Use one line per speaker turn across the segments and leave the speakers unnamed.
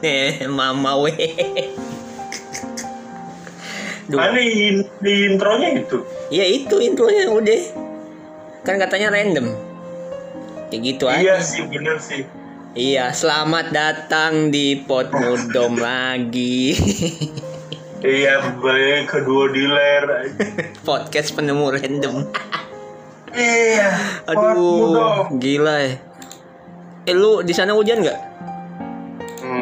eh mama we Duh.
Kan di, di intronya itu.
ya itu intronya udah kan katanya random kayak gitu
Iya
aja
sih, bener sih.
iya selamat datang di pot mudom lagi
Iya, balik kedua dealer.
podcast penemu random
Iya.
aduh gila ya eh lu di sana hujan nggak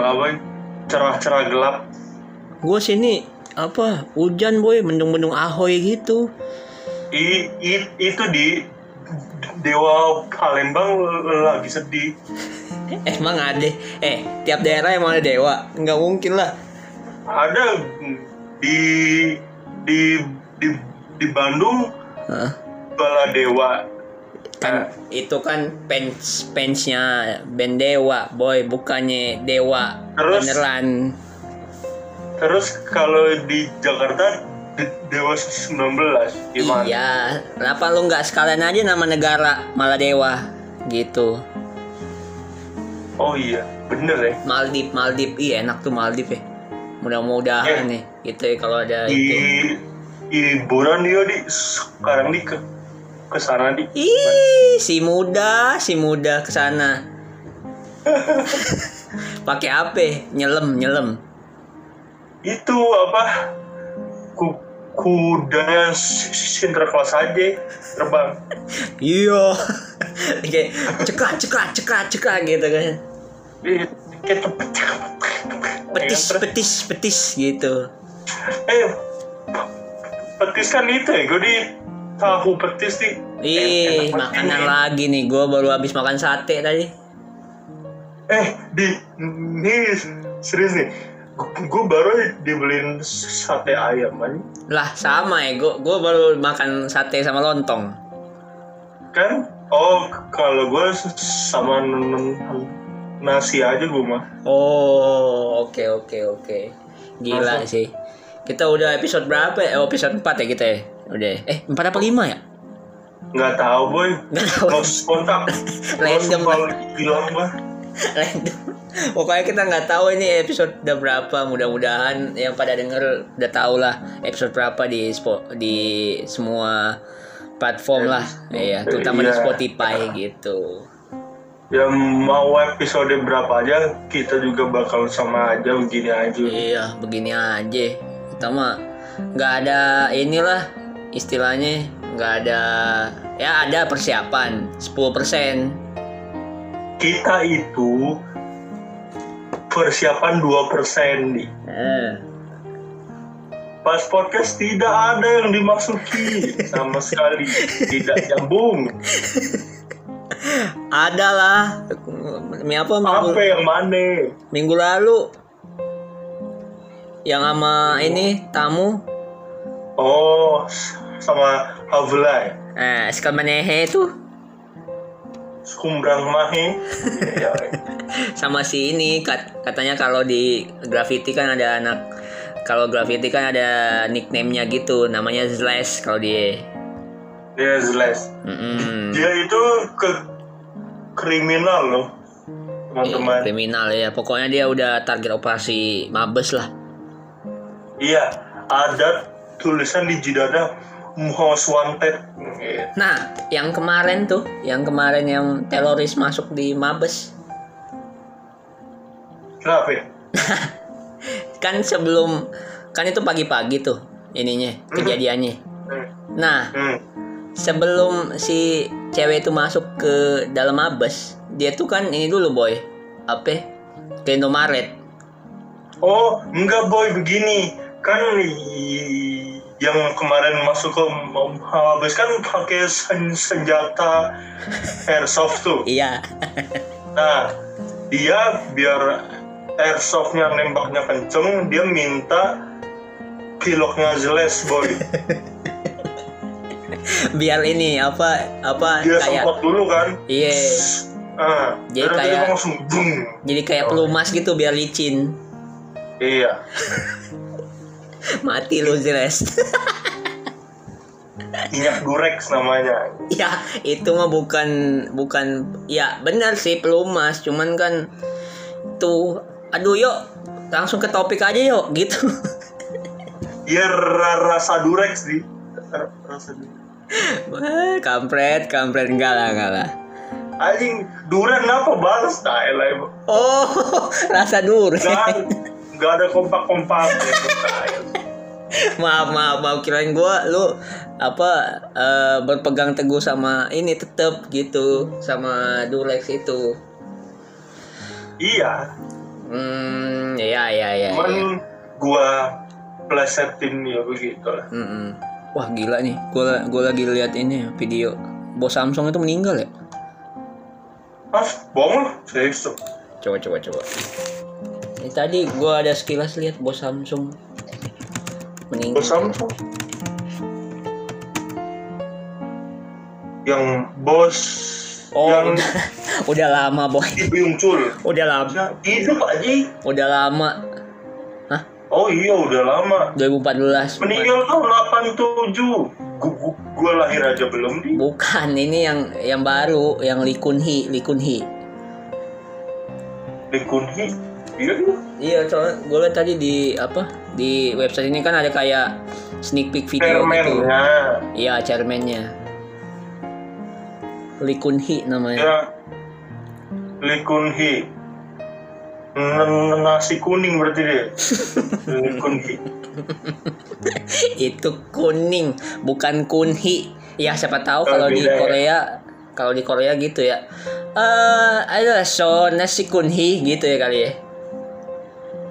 apa cerah-cerah gelap.
gue sini apa hujan boy mendung-mendung ahoy gitu
I, i- itu di Dewa Palembang lagi sedih.
emang ada eh tiap daerah emang ada dewa nggak mungkin lah
Ada di di di di Bandung
Hah?
Baladewa.
Kan itu kan fans fansnya band dewa boy bukannya dewa
Terus?
beneran
Terus kalau di Jakarta De- Dewa 19 gimana?
iya kenapa lu nggak sekalian aja nama negara malah dewa gitu
Oh iya, bener ya.
Maldip Maldip iya enak tuh Maldip ya mudah-mudahan
Eh.
nih gitu ya kalau ada
Di
itu
liburan dia di sekarang di ke sana di
Ih, si muda, si muda ke sana. Pakai apa? Nyelem, nyelem.
itu apa ku kuda Sinterklas aja terbang
Iya. Kayak cekak, cekak, cekak, cekak gitu kan.
Kayak tepet
Petis, petis, petis gitu.
eh petis kan itu ya gue di tahu petis di
Ih, makanan
ini.
lagi nih. Gua baru habis makan sate tadi.
eh di nih serius nih gue baru dibeliin sate ayam aja
Lah, sama ya. Gua, gua baru makan sate sama lontong.
kan oh kalau gue sama nasi aja gue mah
Oh, oke oke oke. Gila
Masa?
sih. Kita udah episode berapa ya? Oh, episode 4 ya kita ya? Udah. Eh, 4 apa 5 ya?
nggak tahu boy
Nggak tahu.
lost kontak
Random
kontak hilang mah
Random. Pokoknya kita nggak tahu ini episode udah berapa. Mudah-mudahan yang pada denger udah tahu lah episode berapa di di semua platform lah. Iya, terutama di
Iya.
Spotify gitu.
ya mau episode berapa aja kita juga bakal sama aja begini aja
Iya, begini aja. Kita mah nggak ada inilah istilahnya nggak ada ya ada persiapan 10%
kita itu persiapan 2% nih.
Eh,
pas podcast tidak ada yang dimasuki sama sekali. Tidak nyambung.
Ada lah. Mi apa minggu,
apa yang mana?
minggu lalu. Yang sama ini tamu.
Oh sama Havlai.
Eh sekal menehe itu
Skumbrang Mahe
sama si ini kat- katanya kalau di graffiti kan ada anak kalau graffiti kan ada nickname-nya gitu namanya Slash kalau dia.
Dia jelas
Mm-mm.
dia itu ke kriminal loh teman-teman.
Kriminal ya. Pokoknya dia udah target operasi mabes lah.
Iya ada tulisan di jidada most wanted
nah yang kemarin tuh yang kemarin yang teroris masuk di mabes
kenapa ya?
kan sebelum kan itu pagi-pagi tuh ininya kejadiannya
Hmm.
nah
Hmm.
sebelum si cewek itu masuk ke dalam mabes dia tuh kan ini dulu boy apa ke Indomaret
Oh, enggak boy begini. Kan yang kemarin masuk ke Mabes kan pakai sen- senjata airsoft tuh.
iya
Nah, dia biar airsoftnya nembaknya kenceng, dia minta piloknya jelas boy.
biar ini apa apa
Dia
kayak
semprot dulu kan.
iya
Ah,
Jadi
terus dia
kayak-
langsung
jadi kayak pelumas gitu biar licin
Iya.
Mati lu Zres
Minyak durex namanya.
ya itu mah bukan bukan ya benar sih pelumas cuman kan gitu aduh yuk langsung ke topik aja yuk gitu
Ya ra- rasa durex di. Ra- Rasa durex.
Kampret kampret enggak lah enggak lah
Anjing duren apa balas nah elah emang.
oh rasa dur
Gak, gak ada kompak-kompak. Ya,
maaf maaf maaf. Kirain gua lu apa eh, berpegang teguh sama ini tetep gitu sama Durex itu.
Iya,
hmm ya ya ya,
cuman
ya.
gua plesetin ya begitu lah.
Mm-mm. wah gila nih. Gua gua lagi lihat ini video. Bos Samsung itu meninggal ya?
Mas, bohong lu? Serius
coba coba coba ini tadi gua ada sekilas lihat bos Samsung meninggal
Bos Samsung. Yang bos
oh
yang
udah, udah lama boy
di Byung-chul.
udah lama
Hidup aja.
udah lama Hah?
Oh iya udah lama.
2014
Meninggal tahun 87. Gua, gua, gua lahir aja belum di.
Bukan, ini yang yang baru, yang Lee Kun Hee,
Iya tuh.
Iya, soalnya gue liat tadi di apa di website ini kan ada kayak sneak peek video gitu.
Chairman-nya.
Iya, chairmannya. Lee Kun Hee namanya.
Ya. Lee Kun Hee. Nasi kuning berarti dia. Lee Kun Hee.
Itu kuning, bukan Kun Hee. Ya, siapa tahu kalau di
ya.
Korea kalau di Korea gitu ya. Eh, ada so nasi Kun Hee gitu ya kali ya.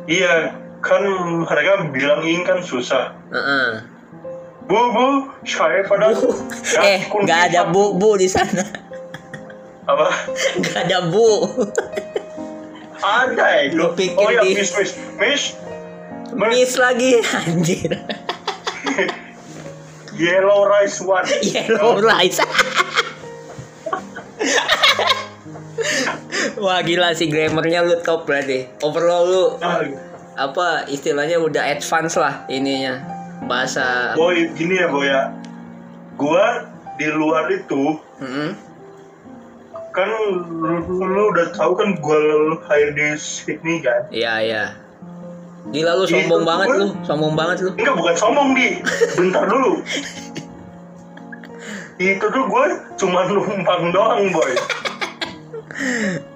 Iya, kan mereka bilang ini kan susah.
Heeh.
Bu, bu, saya pada
eh,
Kun
nggak
Hee,
ada bu bu di sana.
Apa?
Nggak ada bu.
Ada itu.
Lu pikir
oh ya,
di-
Miss, Miss, Miss.
Miss lagi anjir.
Yellow rice one.
Yellow rice. Wah gila sih grammarnya lu top berarti. Overall lu apa istilahnya udah advance lah ininya bahasa.
Boy, gini ya, boy ya. Gua di luar itu
Mm-mm.
kan lu, lu udah tahu kan gua lahir di Sydney kan
Iya iya. Gila lu
Itu
sombong banget lu, sombong banget lu.
enggak bukan sombong di bentar dulu itu tuh gue cuman numpang doang boy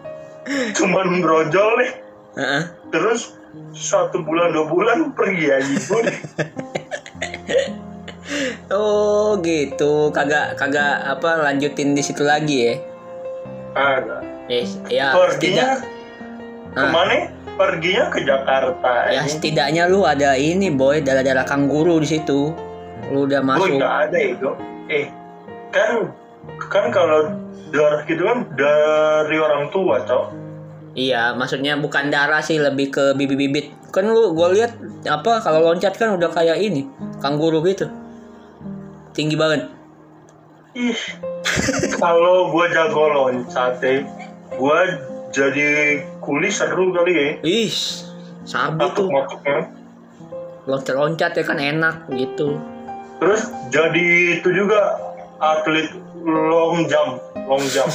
cuman brojol nih
Heeh.
terus satu bulan dua bulan pergi aja gue deh.
Oh gitu, kagak kagak apa lanjutin di situ lagi ya?
ada
Yes, ya
perginya
ke
mana perginya ke Jakarta
Ya
ini.
setidaknya lu ada ini boy darah-darah kangguru di situ. Lu udah masuk.
nggak ada itu eh kan kan kalau darah gitu kan dari orang tua toh
Iya, maksudnya bukan darah sih lebih ke bibit-bibit. Kan lu gua lihat apa kalau loncat kan udah kayak ini, kangguru gitu. Tinggi banget.
ih kalau gue jago loncat eh gue jadi kuli seru kali ya
Ih, sabi tuh.
matuk-matuknya
Loncat-loncat ya kan enak gitu.
terus jadi itu juga atlet long jump long jump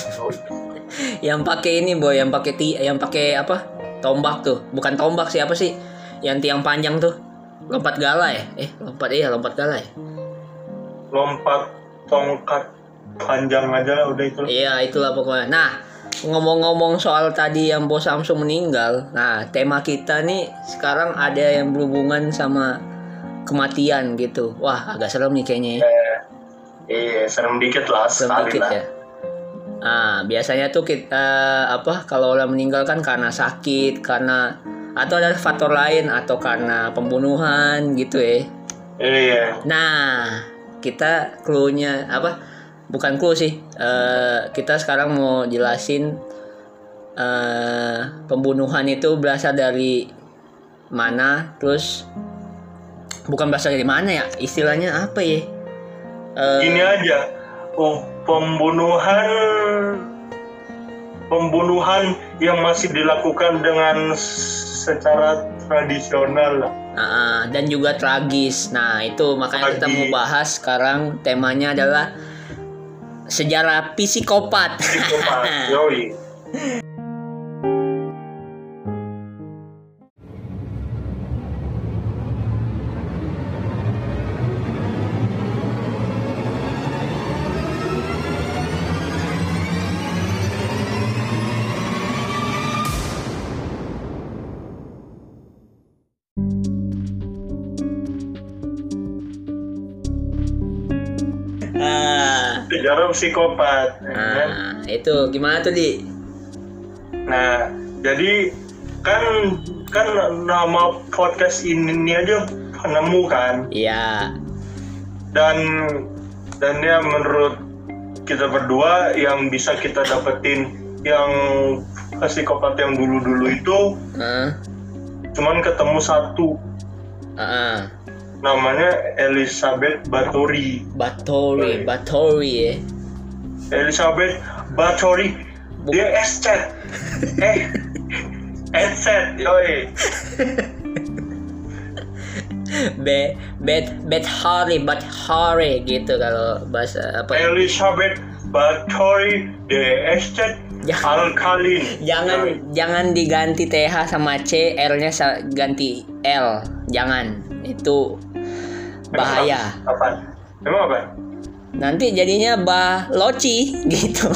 Yang pakai ini boy, yang pakai ti yang pakai apa? Tombak tuh. Bukan tombak sih apa sih? Yang tiang panjang tuh. Lompat gala ya? Eh, lompat iya, lompat gala ya.
lompat tongkat panjang aja lah udah itu
Iya, itulah pokoknya. Nah, ngomong-ngomong soal tadi yang bos Samsung meninggal. Nah, tema kita nih sekarang ada yang berhubungan sama kematian gitu. Wah, agak serem nih kayaknya ya.
eh, iya serem dikit lah
Serem dikit
lah
ya. Nah, biasanya tuh kita apa kalau orang meninggal kan karena sakit, karena atau ada faktor lain atau karena pembunuhan gitu ya.
iya
Nah, kita clue-nya apa? Bukan clue sih. Eh, kita sekarang mau jelasin eh pembunuhan itu berasal dari mana, terus bukan berasal dari mana ya? Istilahnya apa ya? Eh,
Gini aja, oh, pembunuhan pembunuhan yang masih dilakukan dengan secara tradisional lah.
ah, dan juga tragis. Nah, itu makanya kita mau
Tragis.
bahas sekarang temanya adalah sejarah psikopat.
Psikopat, sejarah psikopat ya kan?
ah, itu. Gimana tuh di?
Nah jadi kan kan nama podcast ini, ini aja penemu kan?
Iya.
Dan dan ya menurut kita berdua yang bisa kita dapetin yang psikopat yang dulu-dulu itu
ah,
cuman ketemu satu.
Ah, ah.
Namanya Elizabeth Bathory
Batori Batori ya
Elizabeth Bathory dia escet eh escet yoi
Be, bet, bet hari, bet hari gitu kalau bahasa apa?
Elizabeth Bathory escet
Ya.
alkalin
Jangan
Yoi.
jangan diganti TH sama C, R-nya ganti L. Jangan. Itu bahaya.
apa emang apa
Nanti jadinya bah loci gitu.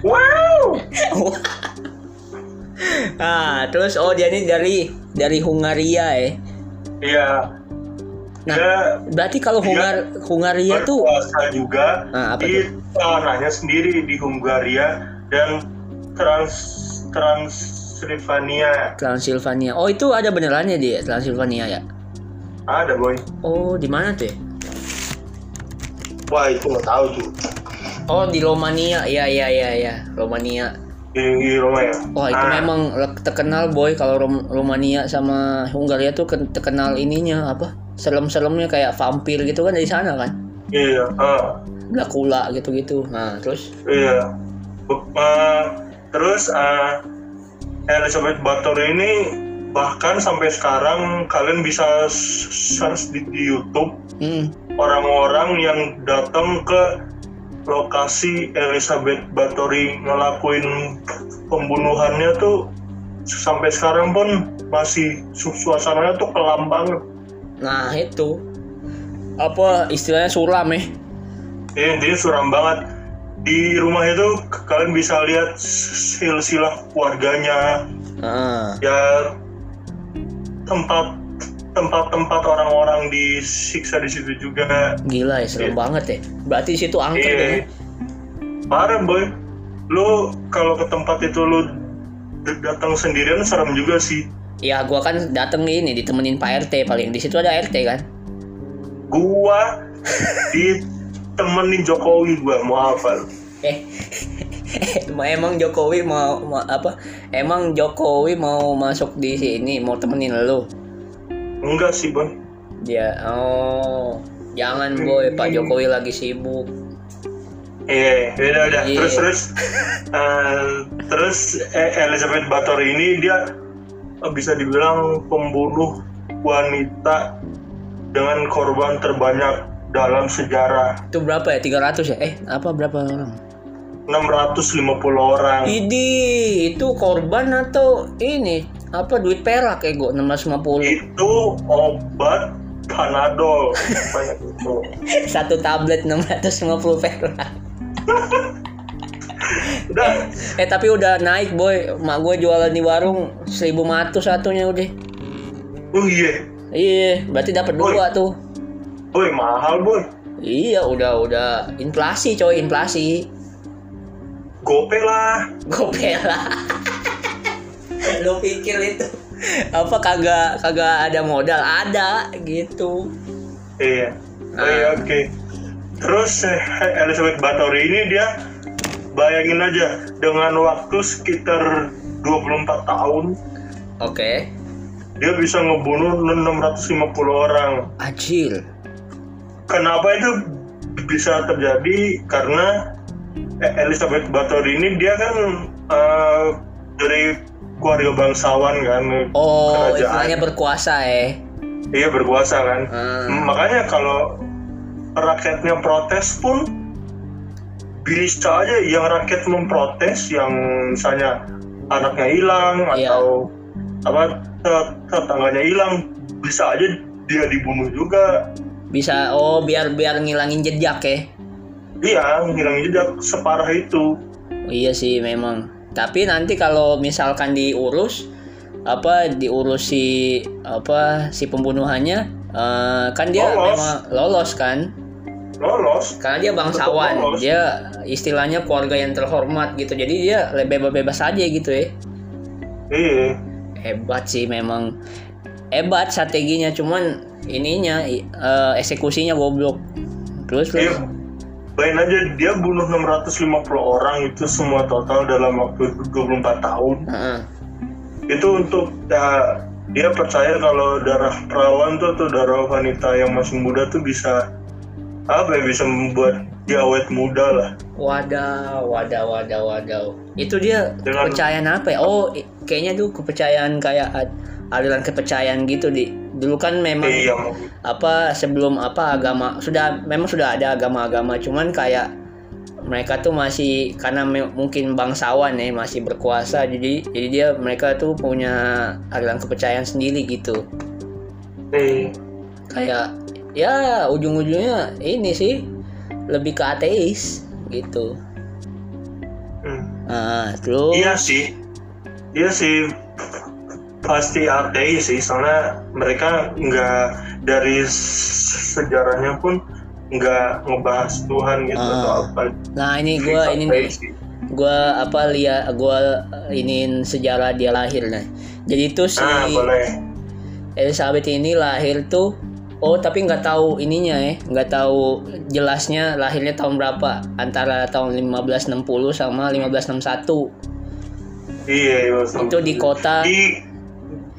wow
ah, terus oh dia ini dari dari Hungaria ya.
iya
Nah,
dia
berarti kalau Hungar Hungaria tuh
juga
Ah, apa
di tanahnya sendiri di Hungaria dan Trans Transylvania
Transilvania. Oh, itu ada benerannya di Transilvania ya?
Ada boy.
Oh, di mana tuh ya?
wah itu nggak tahu tuh.
Oh, di Romania. Ya, ya, ya, ya. Romania.
di, di Roma ya
Wah itu
Ah,
memang terkenal boy kalau Rom- Romania sama Hungaria tuh ken- terkenal ininya apa? Serem-seremnya kayak vampir gitu kan dari sana kan?
Iya ah,
Dracula gitu-gitu. Nah terus?
Iya. Ah, terus ah, Elizabeth Bathory ini bahkan sampai sekarang kalian bisa search di, di YouTube
hmm,
orang-orang yang datang ke lokasi Elizabeth Bathory ngelakuin pembunuhannya tuh sampai sekarang pun masih su- suasananya tuh kelam banget.
nah itu. Apa istilahnya suram ya
Eh, dia suram banget. Di rumah itu kalian bisa lihat silsilah keluarganya,
Ah,
ya tempat tempat-tempat orang-orang disiksa di situ juga.
gila ya serem
Iya.
banget ya berarti di situ angker dong ya?
Parah boy. Lu kalau ke tempat itu lu datang sendirian serem juga sih.
ya gua kan dateng ini ditemenin Pak RT paling di situ ada RT kan
Gua ditemenin Jokowi gua mau apa?
eh emang Jokowi mau, mau apa? Emang Jokowi mau masuk di sini mau temenin lu?
Enggak sih boy.
dia oh jangan boy. Pak Jokowi lagi sibuk.
Iya, udah udah.
Iya.
Terus terus eh, terus eh, Elizabeth Bathory ini dia eh, bisa dibilang pembunuh wanita dengan korban terbanyak dalam sejarah.
Itu berapa ya? 300 ya? Eh apa berapa orang
650 orang.
Idi itu korban atau ini apa duit perak ya gue 650
Itu obat Panadol. Banyak itu.
satu tablet 650 perak.
Udah,
eh tapi udah naik boy. Mak gue jualan di warung 1500 satunya udah.
Oh iya,
iya berarti dapat dua tuh.
Boy mahal boy.
iya udah udah. Inflasi coy inflasi
Gope lah.
Gopela. Lu pikir itu apa kagak kagak ada modal? Ada gitu.
Iya. Oh, iya,
Ah.
oke. Terus eh, Elizabeth Bathory ini dia bayangin aja dengan waktu sekitar 24 tahun
Oke.
dia bisa ngebunuh 650 orang.
Ajil.
Kenapa itu bisa terjadi? Karena Elizabeth Bathory ini dia kan eh, dari keluarga bangsawan kan,
Oh,
kerajaan.
istilahnya berkuasa ya.
Iya berkuasa kan.
Hmm.
Makanya kalau rakyatnya protes pun bisa aja yang rakyat memprotes yang misalnya anaknya hilang
Iya.
atau apa tet- tetangganya hilang bisa aja dia dibunuh juga.
Bisa oh biar biar ngilangin jejak ya.
Iya, ngilangin jejak separah itu.
Oh, iya sih memang. Tapi nanti kalau misalkan diurus apa diurus si apa si pembunuhannya eh, kan dia
Lolos.
memang lolos kan
lolos
karena dia bangsawan
lolos.
dia istilahnya keluarga yang terhormat gitu jadi dia lebih bebas aja gitu ya
iya
hebat sih memang hebat strateginya cuman ininya eh, eksekusinya goblok terus
Iya. Bayangin aja dia bunuh 650 orang itu semua total dalam waktu 24 tahun.
Heeh.
Itu untuk ya, dia percaya kalau darah perawan tuh atau darah wanita yang masih muda tuh bisa apa ya bisa membuat dia awet muda lah.
Wadaw, wadaw, wadaw, wadaw. Itu dia
Dengan-
kepercayaan apa ya? Oh, kayaknya tuh kepercayaan kayak aliran kepercayaan gitu di. Dulu kan memang
Iya,
apa sebelum apa agama sudah memang sudah ada agama-agama cuman kayak mereka tuh masih karena me- mungkin bangsawan ya masih berkuasa jadi jadi dia mereka tuh punya aliran kepercayaan sendiri gitu.
iya.
Kayak ya ujung-ujungnya ini sih lebih ke ateis gitu.
Hmm.
Nah, terus
Iya sih, iya sih pasti ateis sih, soalnya mereka nggak dari sejarahnya pun nggak ngebahas Tuhan gitu
Ah.
atau apa.
nah ini gua ini nih gua apa lihat gua iniin sejarah dia lahir nah. Jadi tuh si
Ah boleh.
Elizabeth ini lahir tuh oh tapi nggak tahu ininya ya nggak tahu jelasnya lahirnya tahun berapa antara tahun 1560 sama 1561
Iya, iya.
itu di kota
di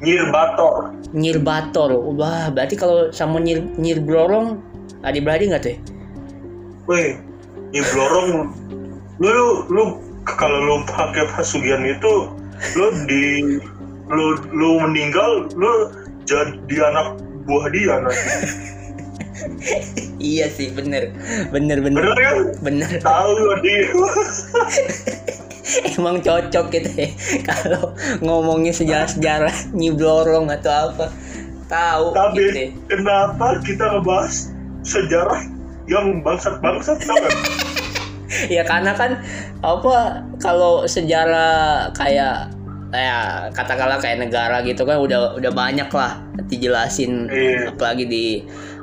Nyirbator.
Nyirbator wah berarti kalau sama Nyir Nyirblorong adik beradik nggak tuh ya?
Wih, Nyiblorong, lu lu kalau lu pakai pasugian itu, lu di lu lu meninggal, lu jadi anak buah dia nanti.
iya sih bener bener bener
Bener kan?
bener
Tahu dia.
emang cocok gitu ya kalau ngomongin sejarah-sejarah nyiblorong atau apa tahu
Tapi
gitu ya.
kenapa kita ngebahas sejarah yang bangsat-bangsat tau
ya karena kan apa kalau sejarah kayak ya katakanlah kayak negara gitu kan udah udah banyak lah dijelasin
Iya.
apalagi di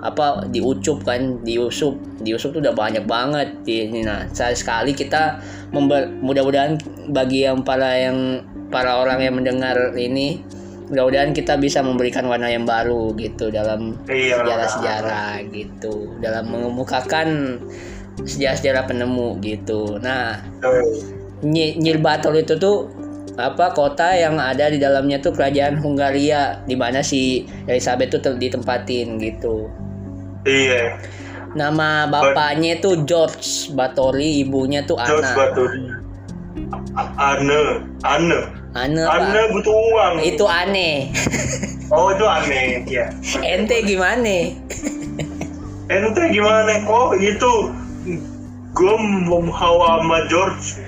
apa diucup kan diusup diusup tuh udah banyak banget di ini nah sekali sekali kita mudah-mudahan bagi yang para yang para orang yang mendengar ini mudah-mudahan kita bisa memberikan warna yang baru gitu dalam
Iya.
sejarah-sejarah gitu dalam mengemukakan sejarah-sejarah penemu gitu. Nah, Ny- Nyirbator itu tuh apa kota yang ada di dalamnya tuh kerajaan Hungaria di mana si Elizabeth tuh ditempatin gitu.
Iya.
Nama bapaknya tuh George Batori, ibunya tuh
George
Anna.
Batu. Ane, Ane,
Anne
Ane
apa?
butuh uang.
Itu aneh.
Oh itu aneh, ya.
Ente gimana?
Ente gimana? Oh itu gue mau hawa sama George.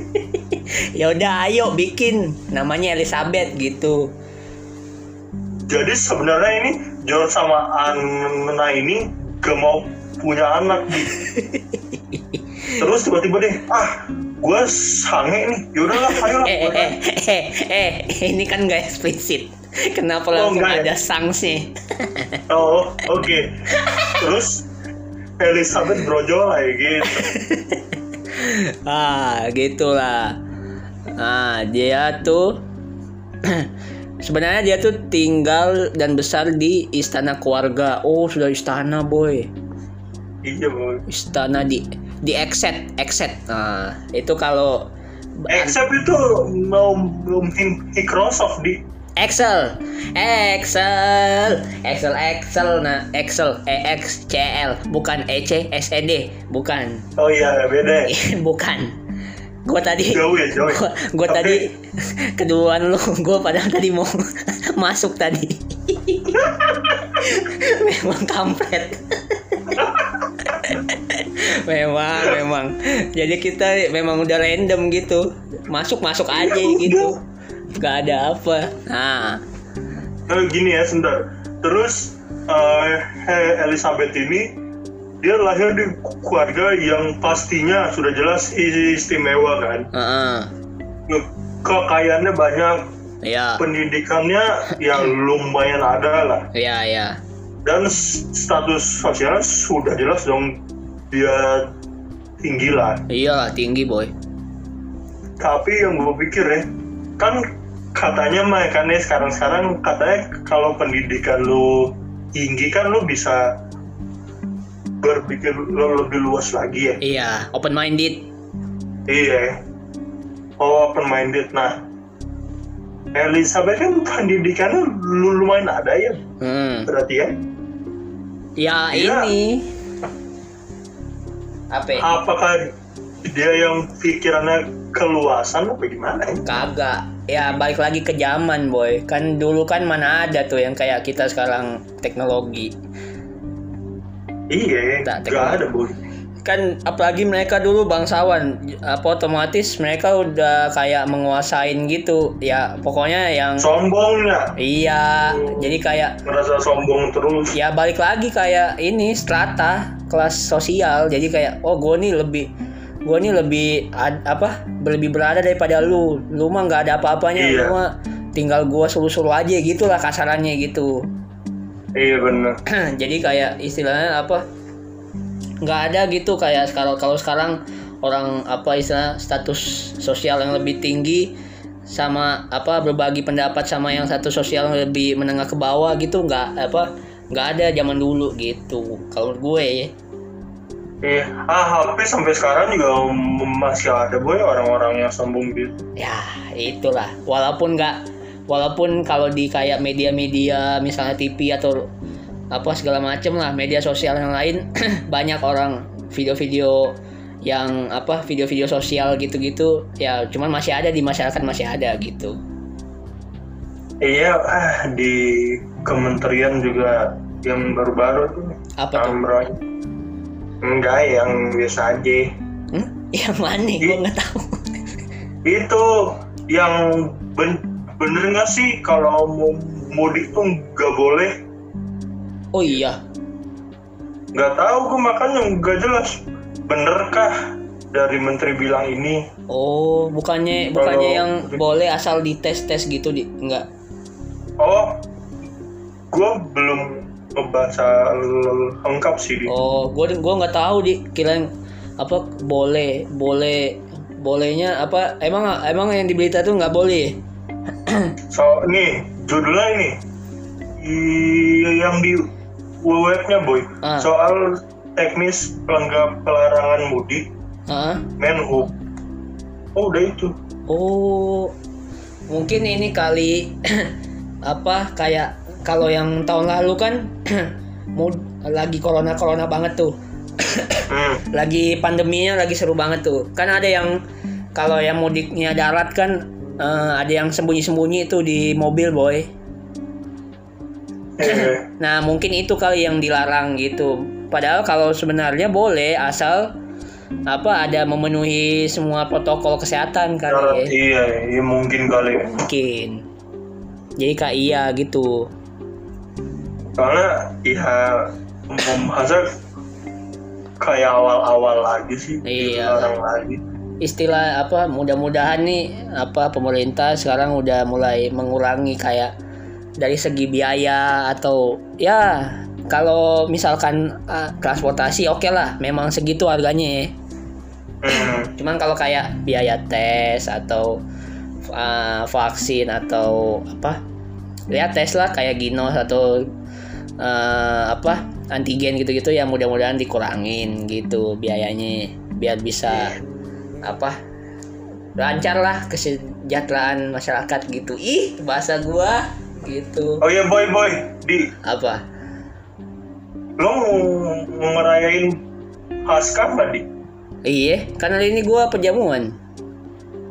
ya udah ayo bikin namanya Elizabeth gitu.
Jadi sebenarnya ini George sama Anna ini gak mau punya anak. Terus tiba-tiba deh, ah gue sange nih, yaudahlah ayo lah.
eh, eh, eh, eh, eh, ini kan gak eksplisit. Kenapa
Oh,
langsung
enggak ya?
ada sangsnya?
Oh oke. Terus Elizabeth brojol kayak gitu.
ah, gitulah. Nah, dia tuh sebenarnya dia tuh tinggal dan besar di istana keluarga. Oh, sudah istana, boy.
Iya boy.
Istana di di Exet, Exet. Nah, itu kalau
Except itu mau belum Microsoft di
Excel, Excel, Excel, Excel, nah Excel, E X C L, bukan E C S E D, bukan,
Oh iya beda.
bukan. Gue tadi,
Jauh ya jauh. ya.
gue
Oke.
tadi keduluan lu, gue padahal tadi mau masuk tadi. memang kampret. memang, memang. Jadi kita memang udah random gitu, masuk masuk aja gitu. Gak ada apa. Nah,
Nah, gini ya sebentar. Terus eh, Elizabeth ini dia lahir di keluarga yang pastinya sudah jelas istimewa kan.
heeh.
Kekayaannya banyak,
Ya,
pendidikannya yang lumayan ada lah.
ya, ya.
dan status sosialnya sudah jelas dong dia tinggi lah
Iya tinggi boy.
tapi yang gue pikir ya kan katanya mah kan ya sekarang sekarang katanya kalau pendidikan lu tinggi kan lu bisa berpikir lu lebih luas lagi ya
Iya open minded.
iya oh open minded nah Elizabeth kan pendidikannya lu lumayan ada ya
Hmm.
berarti ya
Ya
Iya.
ini. Apa?
apakah dia yang pikirannya keluasan apa gimana ya?
Kagak. Ya balik lagi ke zaman boy. Kan dulu kan mana ada tuh yang kayak kita sekarang teknologi.
Iya
Tak,
gak ada boy
Kan apalagi mereka dulu bangsawan, apa otomatis mereka udah kayak menguasain gitu. Ya pokoknya yang
sombongnya
iya. Jadi kayak
merasa sombong terus
ya balik lagi kayak ini strata kelas sosial. Jadi kayak oh gue nih lebih gue nih lebih ad- apa lebih berada daripada lu. Lu mah nggak ada apa-apanya.
Iya.
Lu mah tinggal gua suruh-suruh aja gitu lah kasarannya gitu.
Iya bener.
Jadi kayak istilahnya apa? Nggak ada gitu kayak sekarang kalau sekarang orang apa istilah status sosial yang lebih tinggi sama apa berbagi pendapat sama yang satu sosial yang lebih menengah ke bawah gitu nggak apa nggak ada zaman dulu gitu kalau gue ya.
Iya, ah HP sampai sekarang juga masih ada boy orang-orang yang sombong gitu.
ya itulah. Walaupun nggak walaupun kalau di kayak media-media misalnya TV atau apa segala macem lah media sosial yang lain banyak orang video-video yang apa video-video sosial gitu-gitu ya cuman masih ada di masyarakat masih ada gitu
Iya, ah di kementerian juga yang baru-baru tuh
apa tuh
Amroy. Enggak, yang biasa aja.
hmm? yang mana gue nggak tahu
Itu yang bener nggak sih kalau mau mudik tuh nggak boleh?
oh iya
Nggak tahu gue makanya nggak jelas. Benerkah dari menteri bilang ini?
oh bukannya
Kalau-
bukannya yang boleh asal dites tes gitu di nggak
Oh, gue belum ngebaca l- lengkap sih di.
Oh, gue gua nggak tahu di kirain apa boleh boleh bolehnya apa emang emang yang di berita tuh nggak boleh
So, nih judulnya ini I- yang di webnya boy
Ah.
soal teknis pelanggar pelarangan mudik
Hah?
Menhub. Oh udah itu.
oh mungkin ini kali apa kayak kalau yang tahun lalu kan mud lagi corona corona banget tuh
Hmm.
lagi pandeminya lagi seru banget tuh kan ada yang kalau yang mudiknya darat kan eh, ada yang sembunyi-sembunyi itu di mobil boy Nah mungkin itu kali yang dilarang gitu. Padahal kalau sebenarnya boleh asal apa ada memenuhi semua protokol kesehatan
syarat
kali ya.
iya, iya mungkin kali.
Mungkin. Jadi kak iya gitu.
Soalnya ya masa kayak awal-awal lagi sih
Iya.
dilarang lagi.
Istilah apa mudah-mudahan nih apa pemerintah sekarang udah mulai mengurangi kayak dari segi biaya atau ya kalau misalkan ah, transportasi oke lah memang segitu harganya ya.
Hmm.
Cuman kalau kayak biaya tes atau uh, vaksin atau apa ya tes lah kayak ginos atau uh, apa antigen gitu-gitu ya mudah-mudahan dikurangin gitu biayanya biar bisa apa lancar lah kesejahteraan masyarakat gitu. Ih bahasa gua gitu.
Oh iya boy boy. Di
apa?
lo mau, ngerayain Paskah nggak di?
iya kan hari ini gua perjamuan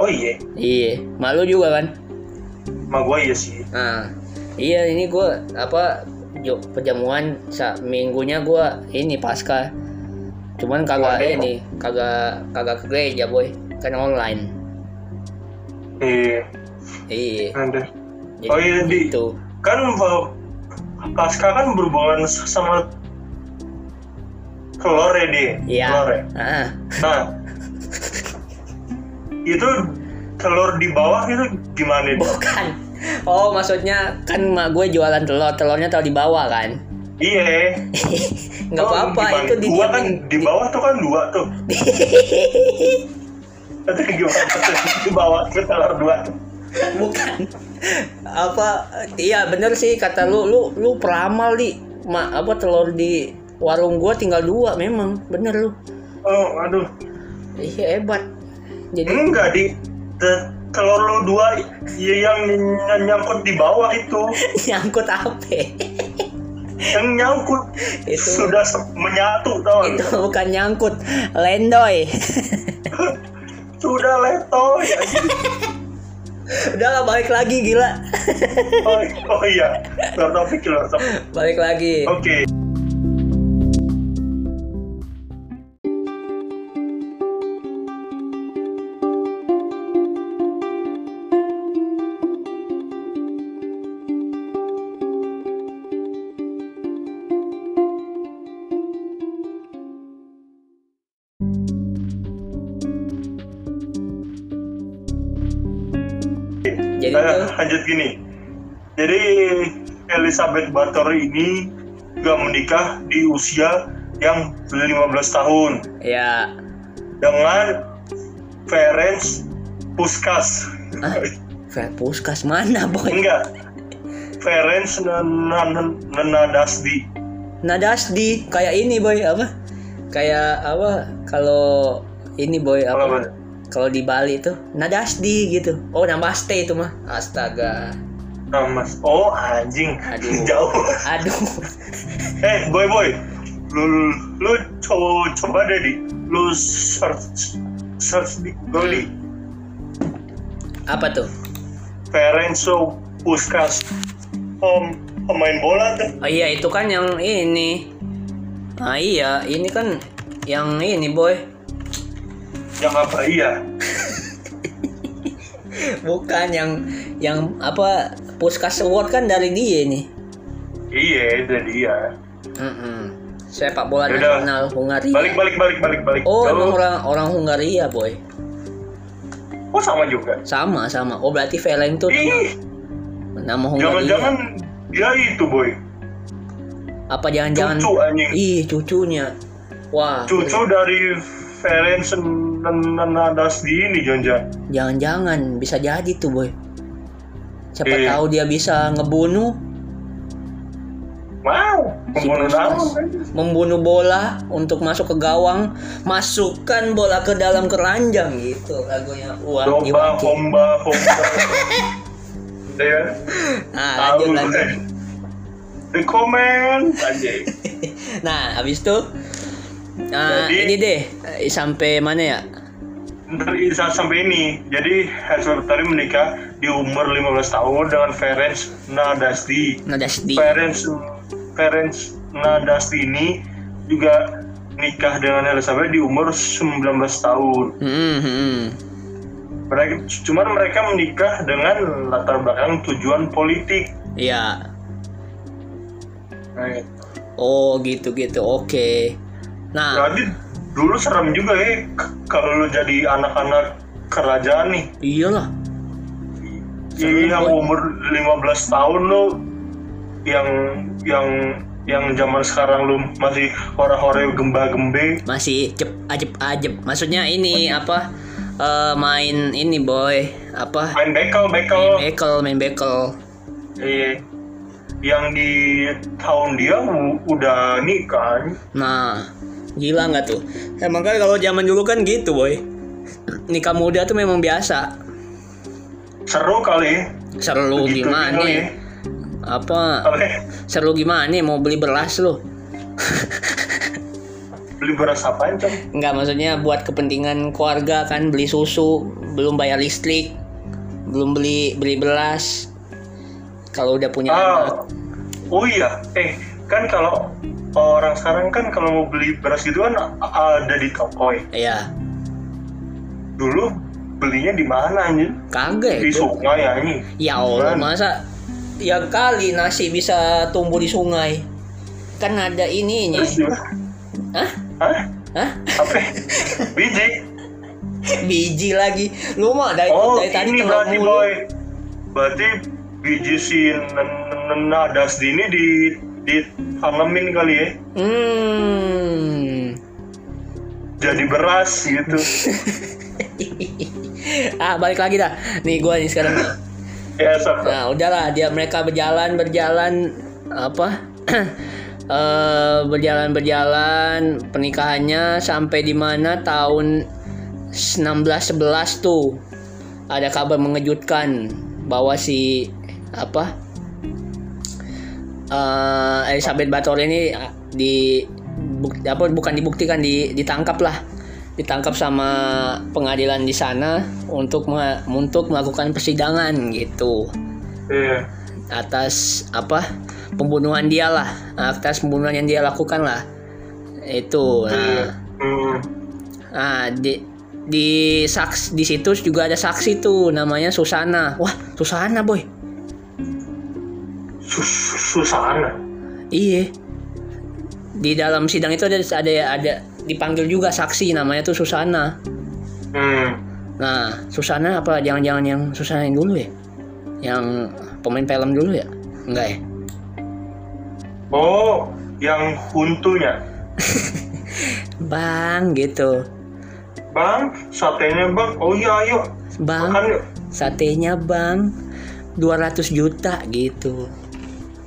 Oh iya,
iya malu juga kan?
Ma gua iya sih.
Nah, iya ini gue apa jo, perjamuan sa, minggunya gue ini pasca. Cuman kagak
Oke.
ini kagak kagak ke gereja boy kan online.
Iya,
Iya.
ada. Oh iya, Di.
gitu.
Kan Paskah kan berhubungan sama telur ya di,
Iya.
telur ya.
Ah,
Nah, itu telur di bawah itu gimana?
Bukan. Oh maksudnya kan mak gue jualan telur telurnya taruh di bawah kan.
Iya.
nggak
Oh,
apa-apa itu
dua kan
didiamin
di bawah tuh kan dua tuh. Itu gimana? Di bawah tuh telur dua tuh.
bukan apa iya bener sih kata lu lu lu peramal di ma apa telur di warung gua tinggal dua memang bener lu
Oh, aduh.
iya hebat jadi
Enggak di te- telur lu dua ya yang ny- nyangkut di bawah itu
nyangkut apa
yang nyangkut
Itu-
sudah menyatu tau.
itu bukan nyangkut lendoy.
Sudah letoy
udah lah balik lagi gila.
Oh, oh iya. Luar topik luar topik.
Balik lagi.
Oke.
jadi
lanjut gini. Jadi Elizabeth Bathory ini juga menikah di usia yang 15 tahun.
Ya
dengan Ferenc Puskas.
Ah puskas mana boy?
Enggak. Ferenc Nenadasdi
Nadasdi kayak ini boy apa? Kayak apa? Kalau ini boy apa? Kalau di Bali tuh Nadasdi gitu. Oh Namaste itu mah. Astaga.
Nah, mas oh anjing.
Aduh.
jauh.
Aduh.
Eh boy boy. Lu lu, coba coba deh di. Lu search search di Google di.
Apa tuh?
Ferenco Puskas. Pem, pemain bola tuh.
Oh iya itu kan yang ini. Ah iya. Ini kan yang ini boy
yang apa? Iya.
Bukan yang yang apa Puskas Award kan dari dia nih
iya itu dia.
Mm-mm. sepak bola
Yaudah.
nasional Hungaria.
Balik balik balik balik balik.
Oh emang orang orang Hungaria boy.
Oh sama juga?
Sama sama. Oh berarti Ferenc tuh
ih.
nama Hungaria.
Jangan-jangan dia itu boy.
Apa jangan-jangan?
Cucu anjing.
Ih cucunya. Wah.
Cucu dari Ferenc Nenadasdi ini jangan
jangan-jangan bisa jadi tuh boy. Siapa
Iya.
tahu dia bisa ngebunuh.
Wow
si Puskas.
nama kan
membunuh bola untuk masuk ke gawang. Masukkan bola ke dalam keranjang gitu lagunya. Wah
Domba, homba, homba. ya,
nah
tahu
lanjut lanjut.
gue. Di komen
nah habis itu nah,
Jadi-
ini deh eh, sampai mana ya
Sampai ini, jadi Herzog tadi menikah di umur 15 tahun dengan Ferenc Nadasdi.
Nadasdi
Ferenc Ferenc Nadasdi ini juga nikah dengan Elizabeth di umur 19 tahun.
Hmm, hmm.
Mereka, cuman mereka menikah dengan latar belakang tujuan politik.
ya
Nah,
oh gitu gitu oke nah
Jadi dulu serem juga ya kalau lu jadi anak-anak kerajaan nih.
iyalah
Jadi yang umur 15 tahun lu yang yang yang zaman sekarang lu masih hore-hore gemba-gembe.
masih cep ajep ajep maksudnya ini apa eh, main ini boy apa
Main bekel, bekel.
main bekel main bekel
Iya. Yang di tahun dia udah nikah.
nah gila nggak tuh emang kan kalau zaman dulu kan gitu boy nikah muda tuh memang biasa
Seru kali.
seru
Begitu
gimana
kali.
ya? apa
Kali
seru gimana mau beli beras lo
beli beras apaan, Cong?
Enggak maksudnya buat kepentingan keluarga kan beli susu, belum bayar listrik, belum beli beli beras. Kalau udah punya anak,
Ah, oh iya, eh kan kalau orang sekarang kan kalau mau beli beras gitu kan ada di toko ya.
ya
Dulu belinya di mana anjir?
kagak
Di
itu.
sungai anjing.
Ya Allah masa ya kali nasi bisa tumbuh di sungai. Kan ada ininya.
Terus?
Hah?
Hah?
Hah?
Apa? Biji?
Biji lagi. Lu mah dari,
Oh,
dari tadi
ini berarti
mulu.
boy. Berarti biji si Nadas ini di di tanemin kali ya.
Hmm.
Jadi beras gitu.
ah balik lagi dah. Nih gua nih sekarang nih.
ya.
Nah udahlah dia mereka berjalan berjalan apa? eh berjalan berjalan pernikahannya sampai di mana tahun 1611 tuh ada kabar mengejutkan bahwa si apa eh Elizabeth Bathory ini di buk- apa bukan dibuktikan di ditangkap lah. Ditangkap sama pengadilan di sana untuk me- untuk melakukan persidangan gitu.
Iya.
atas apa pembunuhan dia lah. Atas pembunuhan yang dia lakukan lah. Itu nah,
Hmm.
nah di di saks di situ juga ada saksi tuh namanya Susana. Wah Susana boy
Sus Susana.
iya di dalam sidang itu ada ada ada dipanggil juga saksi namanya tuh Susana
Hmm.
nah Susana apa jangan-jangan yang Susana yang dulu ya yang pemain film dulu ya enggak ya
Oh, yang huntunya.
bang gitu
Bang, satenya bang. Oh iya, ayo.
bang
Makan yuk.
satenya bang 200 juta gitu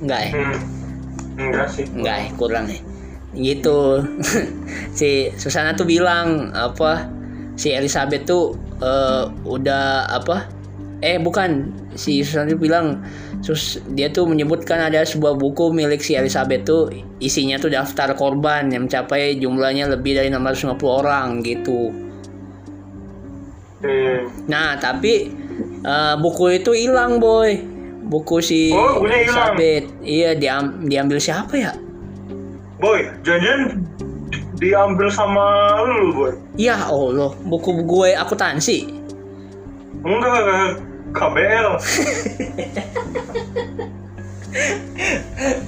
enggak ya
Hmm. Enggak sih.
enggak ya kurang ya gitu si Susana tuh bilang apa si Elizabeth tuh eh, udah apa eh bukan si Susana tuh bilang sus dia tuh menyebutkan ada sebuah buku milik si Elizabeth tuh isinya tuh daftar korban yang mencapai jumlahnya lebih dari 650 orang gitu
Hmm.
Nah, tapi eh, buku itu hilang, boy. Buku si
Oh.
Iya, diam diambil siapa ya?
Boy, janjian diambil sama lu, boy.
Ya Allah, buku gue akuntansi.
Enggak, KBL.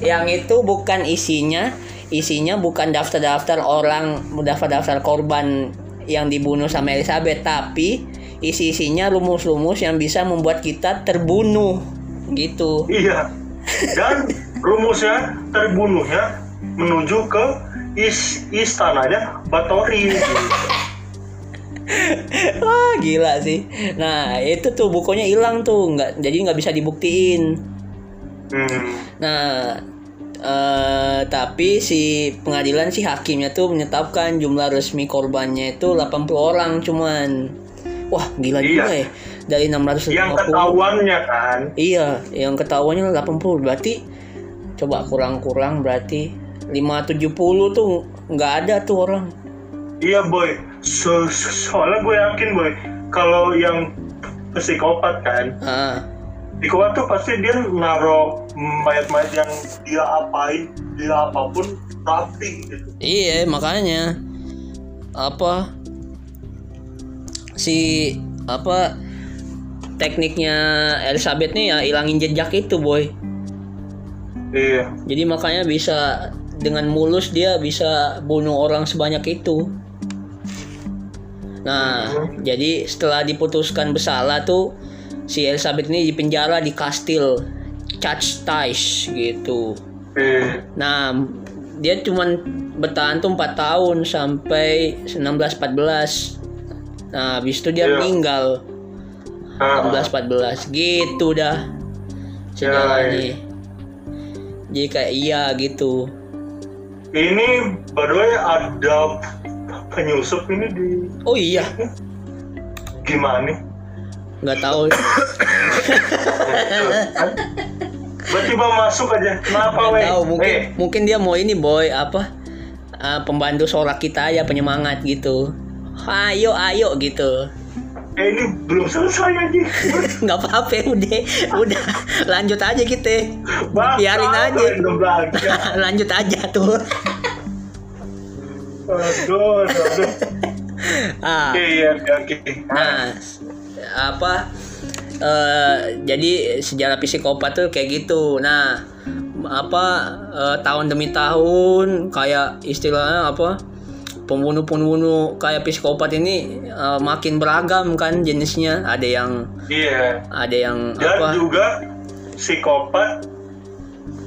Yang itu bukan isinya, isinya bukan daftar-daftar orang, daftar-daftar korban yang dibunuh sama Elizabeth, tapi isi-isinya rumus-rumus yang bisa membuat kita terbunuh. Gitu.
Iya. Dan rumusnya terbunuhnya menuju ke is istananya Batori.
Wah gila sih. Nah itu tuh bukunya hilang tuh, nggak jadi nggak bisa dibuktiin.
Hmm.
Nah eh, tapi si pengadilan si hakimnya tuh menetapkan jumlah resmi korbannya itu 80 orang cuman. Wah gila
Iya.
juga ya dari 650.
Yang ketahuannya kan.
Iya, yang ketahuannya 80 berarti coba kurang-kurang berarti 570 tuh nggak ada tuh orang.
Iya boy, so, so- soalnya gue yakin boy, kalau yang psikopat kan,
Ah,
psikopat tuh pasti dia naro mayat-mayat yang dia apain, dia apa pun rapi gitu.
Iya makanya apa si apa tekniknya Elizabeth nih ya hilangin jejak itu boy.
Iya,
Jadi makanya bisa dengan mulus dia bisa bunuh orang sebanyak itu. Nah, jadi setelah diputuskan bersalah tuh si Elizabeth ini dipenjara di kastil Church gitu.
iya.
Nah, dia cuman bertahan tuh 4 tahun sampai 1614. Nah, habis itu dia
Iya.
meninggal
Ah,
1614 gitu dah sejarahnya. Jadi kayak iya gitu.
ini by the way ada penyusup ini di
Oh iya,
gimana? nih?
nggak tahu.
Berarti bang masuk aja. Kenapa weh?
tahu mungkin
Eh,
mungkin dia mau ini boy apa ah, pembantu sorak kita aja penyemangat gitu. Ayo ayo gitu.
Eh, ini belum selesai aja.
nggak apa-apa udah udah. Lanjut aja kita.
Bang,
biarin aja. lanjut aja tuh.
Aduh, aduh.
ah.
Oke, iya, oke,
nah apa eh, jadi sejarah psikopat tuh kayak gitu. Nah apa eh, tahun demi tahun kayak istilahnya apa pembunuh-pembunuh kayak psikopat ini eh, makin beragam kan jenisnya ada yang
Iya.
ada yang
Dan
apa
juga psikopat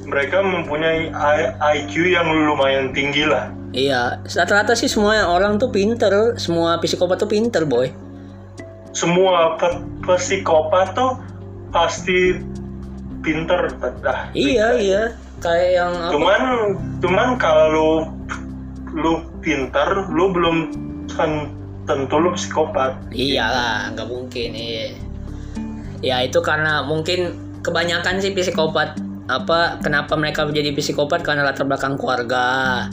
mereka mempunyai IQ yang lumayan tinggi lah.
Iya, rata-rata sih semua orang tuh pinter, semua psikopat tuh pinter, boy.
Semua psikopat tuh pasti pinter. Dah.
Iya, iya. Kayak yang apa?
Cuman cuman kalau lu pinter, lu belum kan tentu lu psikopat.
Iyalah, nggak mungkin. Iya. Ya itu karena mungkin kebanyakan sih psikopat apa kenapa mereka menjadi psikopat karena latar belakang keluarga.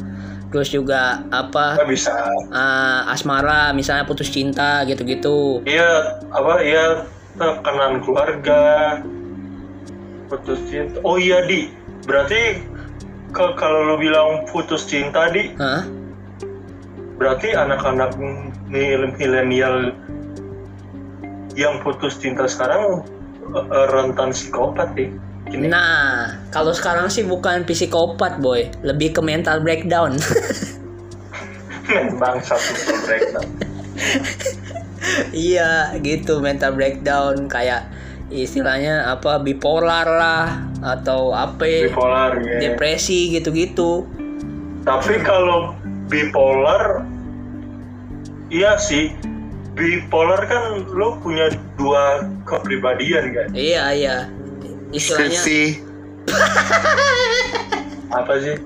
Terus juga apa
Nggak bisa.
ah, asmara misalnya putus cinta gitu-gitu.
Iya apa ya tekanan keluarga putus cinta. Oh iya di berarti kalau lu bilang putus cinta di
Hah?
berarti anak-anak mil- milenial yang putus cinta sekarang eh, rentan psikopat deh. Gini.
Nah, kalau sekarang sih bukan psikopat, boy. Lebih ke mental breakdown.
Bangsa mental breakdown.
iya, gitu mental breakdown kayak istilahnya apa bipolar lah atau apa
Bipolar ya.
depresi gitu-gitu.
Tapi kalau bipolar, iya sih. Bipolar kan lo punya dua kepribadian kan?
Iya, iya. Istilahnya
Skripsi.
Apa sih?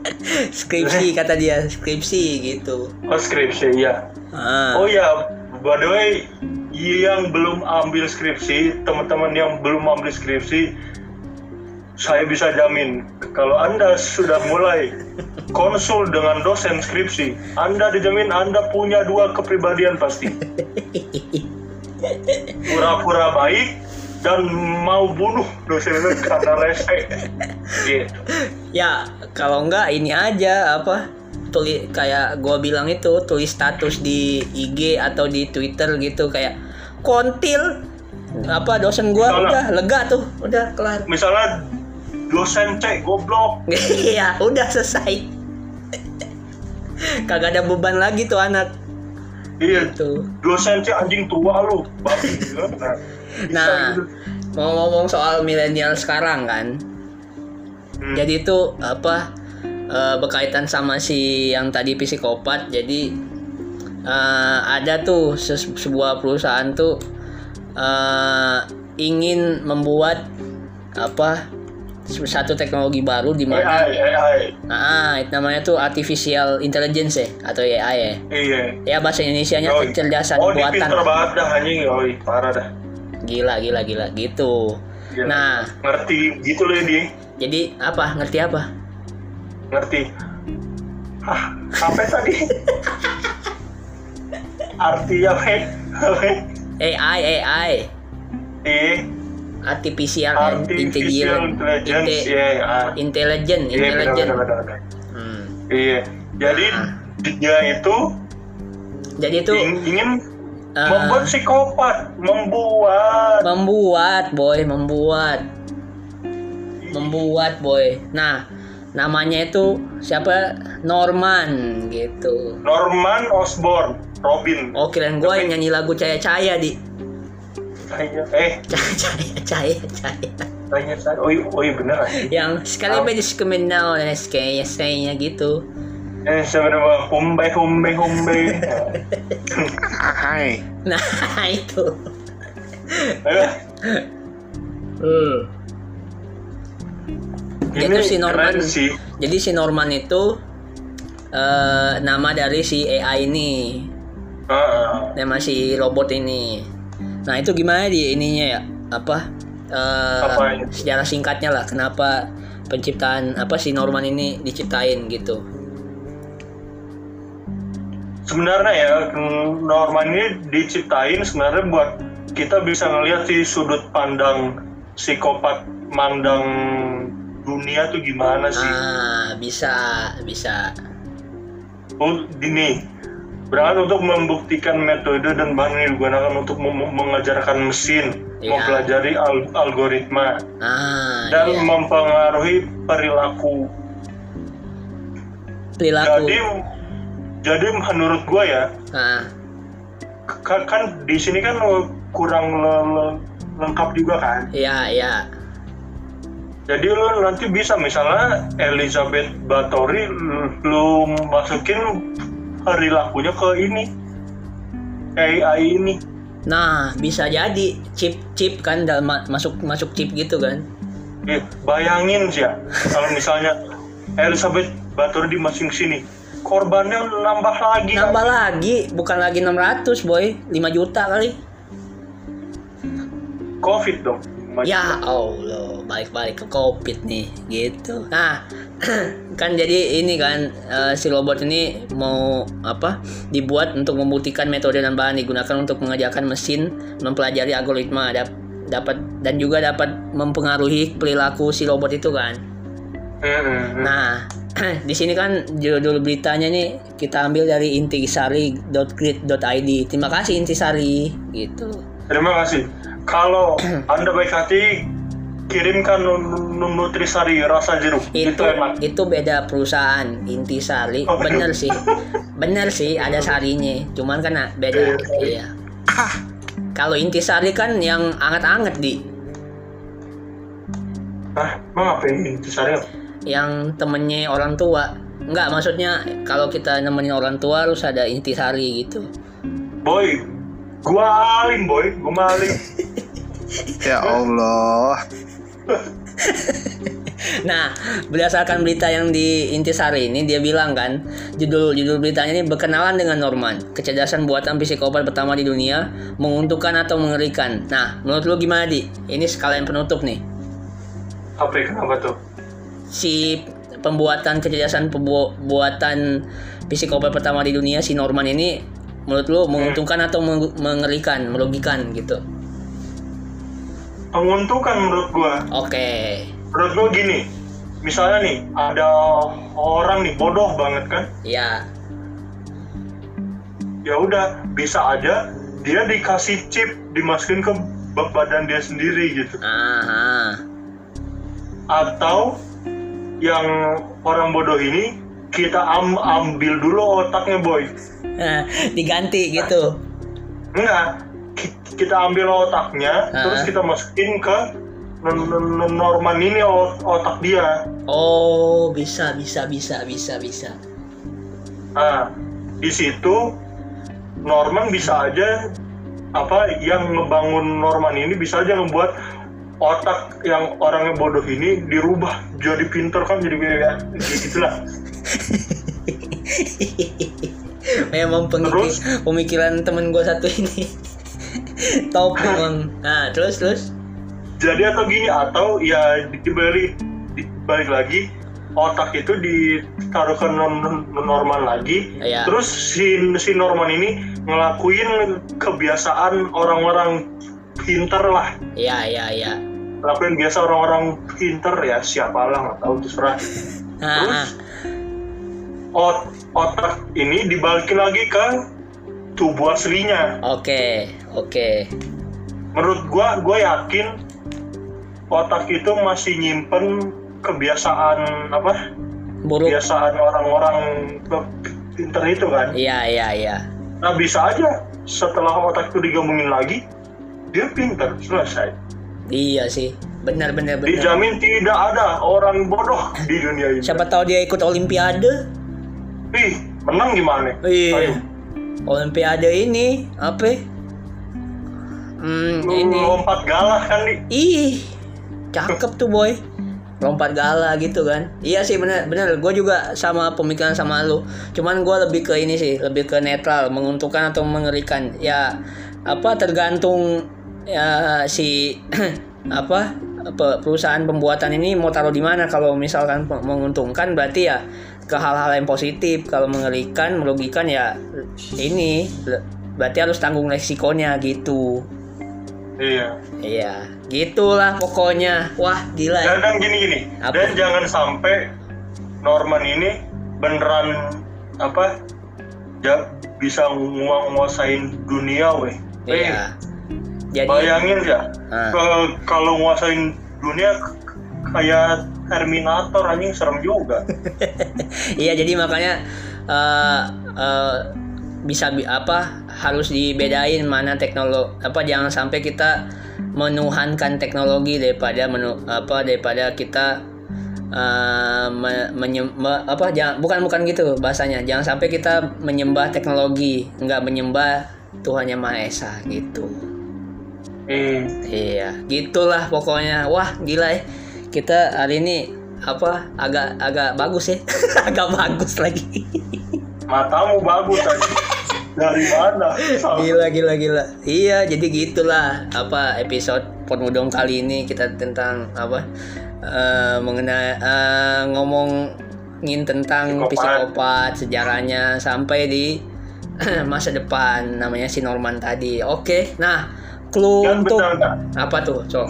skripsi kata dia, skripsi gitu.
Oh skripsi ya.
Ah.
Oh ya, by the way, yang belum ambil skripsi, teman-teman yang belum ambil skripsi, saya bisa jamin kalau anda sudah mulai konsul dengan dosen skripsi, anda dijamin anda punya dua kepribadian pasti. Pura-pura baik dan mau bunuh dosen karena rese. Gitu.
Ya, kalau enggak ini aja apa? Tulis kayak gua bilang itu tulis status di IG atau di Twitter gitu kayak kontil apa dosen gua
Salah.
udah lega tuh, udah kelar.
Misalnya dosen cek goblok,
Iya, udah selesai. Kagak ada beban lagi tuh anak.
iya
Gitu.
dosen cek anjing tua lu, babi. Nah,
Nah,
gitu.
mau ngomong soal milenial sekarang kan.
Hmm.
Jadi itu apa eh, berkaitan sama si yang tadi psikopat. Jadi eh, ada tuh sebuah perusahaan tuh eh, ingin membuat apa satu teknologi baru di mana
AI, AI.
ah itu namanya tuh artificial intelligence ya atau AI ya.
Iya.
Ya bahasa Indonesianya
Yoi.
kecerdasan
oh,
buatan.
pinter banget dah anjing, yoi, parah dah.
Gila gila gila gitu.
Gila.
Nah,
ngerti gitu loh dia,
jadi apa? Ngerti apa?
ngerti. Hah, apa tadi? Arti apa?
AI AI
Eh,
artificial,
artificial
intelligence
intelligence,
inte-
ya. ah.
intelligent
Iya, benar,
intelligent
benar.
Hmm.
Iya, jadi
Nah.
dia itu
jadi itu
ing- ingin
eh,
membuat psikopat, membuat
membuat boy membuat membuat boy nah namanya itu siapa Norman gitu
Norman Osborn, Robin.
oh kirain gue yang nyanyi lagu caya caya di
Kayaknya, eh,
caya caya caya caya
kayaknya saya, oh, iya- oh iya bener ah.
yang sekali
Oh.
beda kriminal dan kayak sayanya gitu
Eh, sebenarnya humbe humbe humbe.
Hai.
nah itu
Eh,
hmm.
ini
Itu si Norman.
keren sih.
Jadi si Norman itu eh, nama dari si AI ini,
Ah,
nama si robot ini. Nah itu gimana di ininya ya? Apa? eh,
Apa
sejarah singkatnya lah. Kenapa penciptaan apa si Norman ini diciptain gitu?
sebenarnya ya Norman ini diciptain sebenarnya buat kita bisa ngelihat sih sudut pandang psikopat mandang dunia tuh gimana sih.
Ah bisa bisa.
Oh, gini, berangkat untuk membuktikan metode dan bahan yang digunakan untuk mengajarkan mesin,
Iya.
mempelajari al- algoritma,
Ah
dan
iya.
mempengaruhi perilaku.
perilaku.
Jadi, jadi menurut gua ya,
Ah
ka- kan di sini kan kurang le- le- lengkap juga kan.
iya iya.
Jadi lu nanti bisa misalnya Elizabeth Bathory lu masukin perilakunya ke ini AI ini.
Nah, bisa jadi chip chip kan dalam ma- masuk masuk chip gitu kan.
Ya, bayangin sih ya kalau misalnya Elizabeth Bathory dimasukin sini, korbannya nambah lagi. kan?
Nambah lagi, bukan lagi 600, boy. 5 juta kali.
Covid dong.
Ya Allah, balik-balik ke Covid nih, gitu. Nah, kan jadi ini kan eh, si robot ini mau apa? Dibuat untuk membuktikan metode dan bahan digunakan untuk mengajarkan mesin mempelajari algoritma dap- dapat dan juga dapat mempengaruhi perilaku si robot itu kan.
Hmm,
Nah, di sini kan judul beritanya nih kita ambil dari intisari.grid.id. Terima kasih Intisari, gitu.
Terima kasih. Kalau Anda baik hati, kirimkan nu- nu- Nutrisari rasa jeruk.
itu
Itu enak.
itu beda perusahaan Intisari
Oh,
bener sih. Bener sih ada sarinya. Cuman kan ah, beda. Iya kalau Intisari kan yang anget-anget di.
Hah, emang apa ini Nutrisari?
yang temennya orang tua. Enggak maksudnya kalau kita nemenin orang tua harus ada Intisari gitu.
Boy, gua alim boy, gua maling.
Ya Allah.
Nah, berdasarkan berita yang di Intisari ini dia bilang kan, judul judul beritanya ini berkenalan dengan Norman, kecerdasan buatan psikopat pertama di dunia, menguntungkan atau mengerikan. Nah, menurut lu gimana di? Ini sekalian penutup nih.
Apa ya, kenapa tuh?
Si pembuatan kecerdasan pembuatan psikopat pertama di dunia si Norman ini menurut lu menguntungkan atau meng- mengerikan, merugikan gitu.
Menguntungkan menurut gua.
Oke.
Menurut gua gini, misalnya nih ada orang nih bodoh banget kan,
Ya.
ya udah bisa aja dia dikasih chip dimasukin ke badan dia sendiri gitu.
Aha.
Atau yang orang bodoh ini kita am- ambil dulu otaknya boy.
Diganti gitu.
Enggak, kita ambil otaknya,
Ah.
terus kita masukin ke Norman ini ot- otak dia.
Oh, bisa, bisa, bisa, bisa, bisa.
Nah, di situ Norman bisa aja apa yang ngebangun Norman ini bisa aja membuat otak yang orangnya bodoh ini dirubah jadi pinter kan jadi kayak gitulah.
Memang
Terus?
pemikiran temen gue satu ini. Top memang. Nah, terus terus.
Jadi atau gini atau ya dibalik dibalik lagi otak itu ditaruh ke Norman lagi
Iya.
terus si si Norman ini ngelakuin kebiasaan orang-orang pinter lah
Ya, ya, ya.
lakuin biasa orang-orang pinter ya siapa lah nggak tahu terserah Terus? Ot- otak ini dibalikin lagi ke tubuh aslinya
oke, oke.
menurut gua gua yakin otak itu masih nyimpen kebiasaan apa
Buruk.
kebiasaan orang-orang pinter itu kan
Iya, iya, iya.
nah bisa aja setelah otak itu digabungin lagi dia pinter selesai
Iya sih. Benar, benar, benar.
dijamin tidak ada orang bodoh di dunia ini
Siapa tahu dia ikut olimpiade?
ih menang gimana
Iya.
Ayo,
Olimpiade ini apa? Hmm,
lu
ini.
lompat galah kan nih
Ih, cakep tuh boy. Lompat gala gitu kan. Iya sih bener bener. Gue juga sama pemikiran sama lu. Cuman gue lebih ke ini sih, lebih ke netral, menguntungkan atau mengerikan. Ya apa tergantung ya si apa pe- perusahaan pembuatan ini mau taruh di mana. Kalau misalkan menguntungkan berarti ya ke hal-hal yang positif. Kalau mengerikan, merugikan ya ini berarti harus tanggung resikonya gitu.
iya
Iya, gitulah pokoknya. Wah, gila. ya.
dan, dan gini gini
Apa?
dan jangan sampai Norman ini beneran apa ya bisa ngu- nguasain dunia weh
Iya. Jadi
bayangin ya
Ah.
kalau nguasain dunia kayak Terminator anjing serem juga.
Iya jadi makanya eh, eh, bisa bi- apa harus dibedain mana teknologi apa jangan sampai kita menuhankan teknologi daripada menu apa daripada kita uh, me- menyem- me- apa jangan bukan bukan gitu bahasanya. Jangan sampai kita menyembah teknologi nggak menyembah Tuhan yang Maha Esa gitu.
Eh,
iya gitulah pokoknya. Wah gila ya kita hari ini apa agak agak bagus ya agak bagus lagi
matamu bagus tadi. Dari mana?
gila gila gila iya jadi gitulah apa episode Podmudong kali ini kita tentang apa eh, mengenai eh, ngomongin tentang
Psikopat.
psikopat sejarahnya sampai di masa depan namanya si Norman tadi oke nah clue
Dan
untuk
bentar.
apa tuh cok.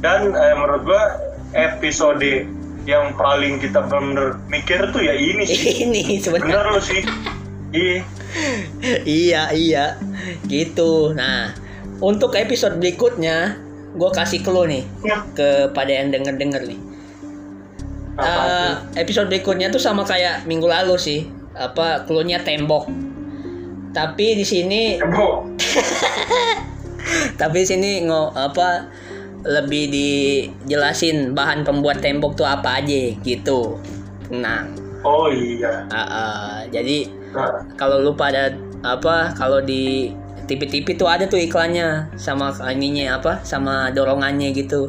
Dan eh, menurut gua episode yang paling kita bener mikir tuh ya ini sih.
ini sebenarnya
Bener lu sih. Iya.
iya iya gitu nah untuk episode berikutnya gue kasih clue nih
Nah,
kepada yang denger denger nih
apa
Eh,
tuh?
episode berikutnya tuh sama kayak minggu lalu sih apa clue-nya tembok tapi di sini tapi di sini ngo apa lebih dijelasin bahan pembuat tembok tuh apa aja gitu tenang
Oh iya.
Ah, ah. jadi
Nah,
kalau lu pada apa kalau di TV-TV tuh ada tuh iklannya sama ininya apa sama dorongannya gitu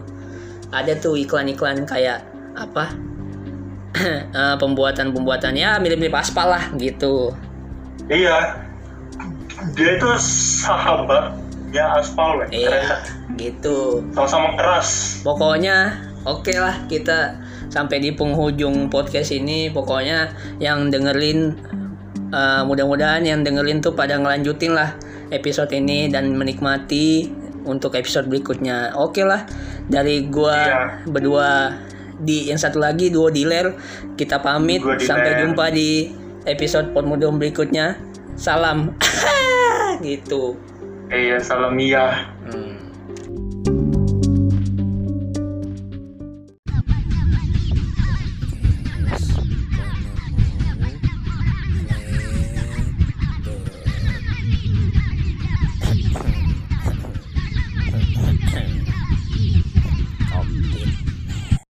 ada tuh iklan-iklan kayak apa eh, pembuatan-pembuatan ya mirip-mirip aspal lah gitu
iya. Dia itu sahabatnya aspal, weh.
iya
Keren.
gitu
Sama-sama keras.
pokoknya oke lah kita sampai di penghujung podcast ini pokoknya yang dengerin eh, mudah-mudahan yang dengerin tuh pada ngelanjutin lah episode ini dan menikmati untuk episode berikutnya oke lah dari gua
Iya.
berdua di yang satu lagi duo dealer kita pamit
Duo dealer.
sampai jumpa di episode podmodom berikutnya salam gitu
Iya, salam iya.
Hmm.